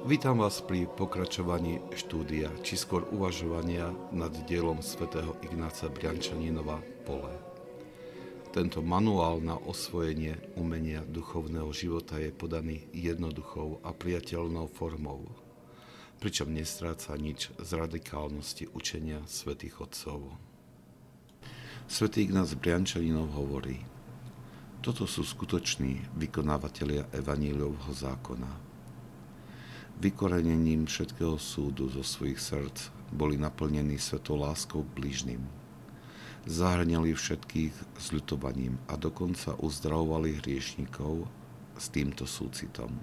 Vítam vás pri pokračovaní štúdia, či skôr uvažovania nad dielom svätého Ignáca Briančaninova Pole. Tento manuál na osvojenie umenia duchovného života je podaný jednoduchou a priateľnou formou, pričom nestráca nič z radikálnosti učenia svätých Otcov. Svetý Ignác Briančaninov hovorí, toto sú skutoční vykonávateľia evaníliovho zákona, Vykorenením všetkého súdu zo svojich srdc boli naplnení svetou láskou blížnym. Zahrňali všetkých s ľutovaním a dokonca uzdravovali hriešnikov s týmto súcitom.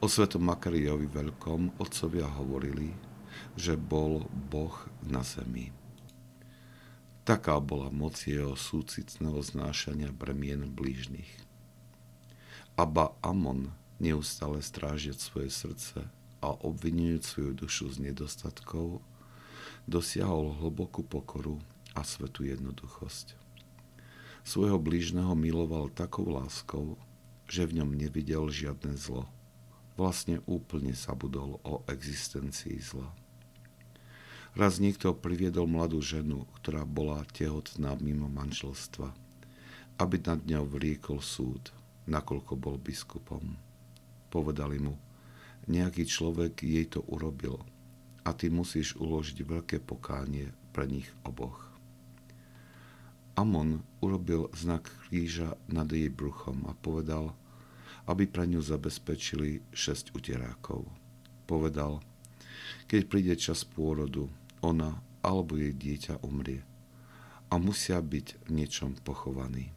O svetom Makariovi Veľkom otcovia hovorili, že bol Boh na zemi. Taká bola moc jeho súcitného znášania bremien blížnych. Aba Amon neustále strážiať svoje srdce a obvinujúc svoju dušu z nedostatkov, dosiahol hlbokú pokoru a svetú jednoduchosť. Svojho blížneho miloval takou láskou, že v ňom nevidel žiadne zlo. Vlastne úplne zabudol o existencii zla. Raz niekto priviedol mladú ženu, ktorá bola tehotná mimo manželstva, aby nad ňou vliekol súd, nakoľko bol biskupom. Povedali mu, nejaký človek jej to urobil a ty musíš uložiť veľké pokánie pre nich oboch. Amon urobil znak kríža nad jej bruchom a povedal, aby pre ňu zabezpečili šesť uterákov. Povedal, keď príde čas pôrodu, ona alebo jej dieťa umrie a musia byť niečom pochovaní.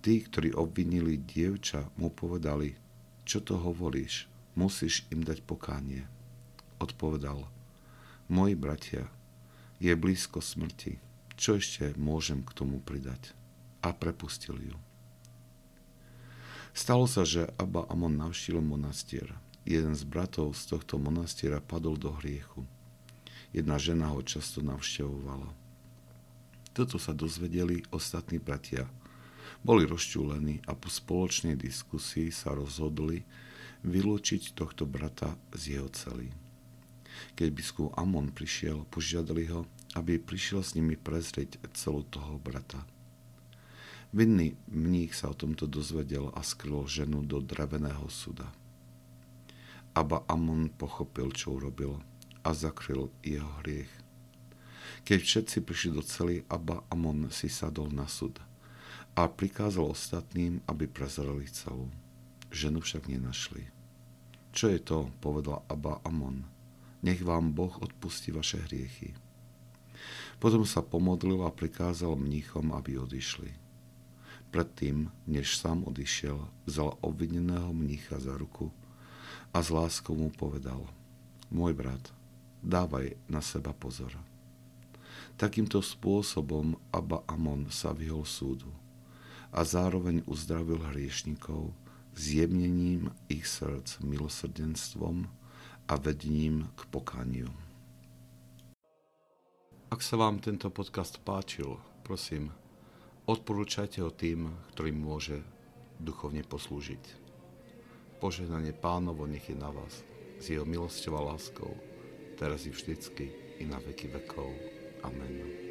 Tí, ktorí obvinili dievča, mu povedali, čo to hovoríš? Musíš im dať pokánie. Odpovedal, moji bratia, je blízko smrti. Čo ešte môžem k tomu pridať? A prepustil ju. Stalo sa, že Abba Amon navštívil monastier. Jeden z bratov z tohto monastiera padol do hriechu. Jedna žena ho často navštevovala. Toto sa dozvedeli ostatní bratia – boli rozčúlení a po spoločnej diskusii sa rozhodli vylúčiť tohto brata z jeho celý. Keď biskup Amon prišiel, požiadali ho, aby prišiel s nimi prezrieť celú toho brata. Vinný mních sa o tomto dozvedel a skryl ženu do dreveného suda. Aba Amon pochopil, čo urobil a zakryl jeho hriech. Keď všetci prišli do cely, Abba Amon si sadol na súd a prikázal ostatným, aby prezreli celú. Ženu však nenašli. Čo je to, povedal Abba Amon. Nech vám Boh odpustí vaše hriechy. Potom sa pomodlil a prikázal mníchom, aby odišli. Predtým, než sám odišiel, vzal obvineného mnícha za ruku a s láskou mu povedal Môj brat, dávaj na seba pozor. Takýmto spôsobom Abba Amon sa vyhol súdu a zároveň uzdravil hriešnikov zjemnením ich srdc milosrdenstvom a vedením k pokaniu. Ak sa vám tento podcast páčil, prosím, odporúčajte ho tým, ktorým môže duchovne poslúžiť. Požehnanie pánovo nech je na vás, s jeho milosťou a láskou, teraz i vždycky, i na veky vekov. Amen.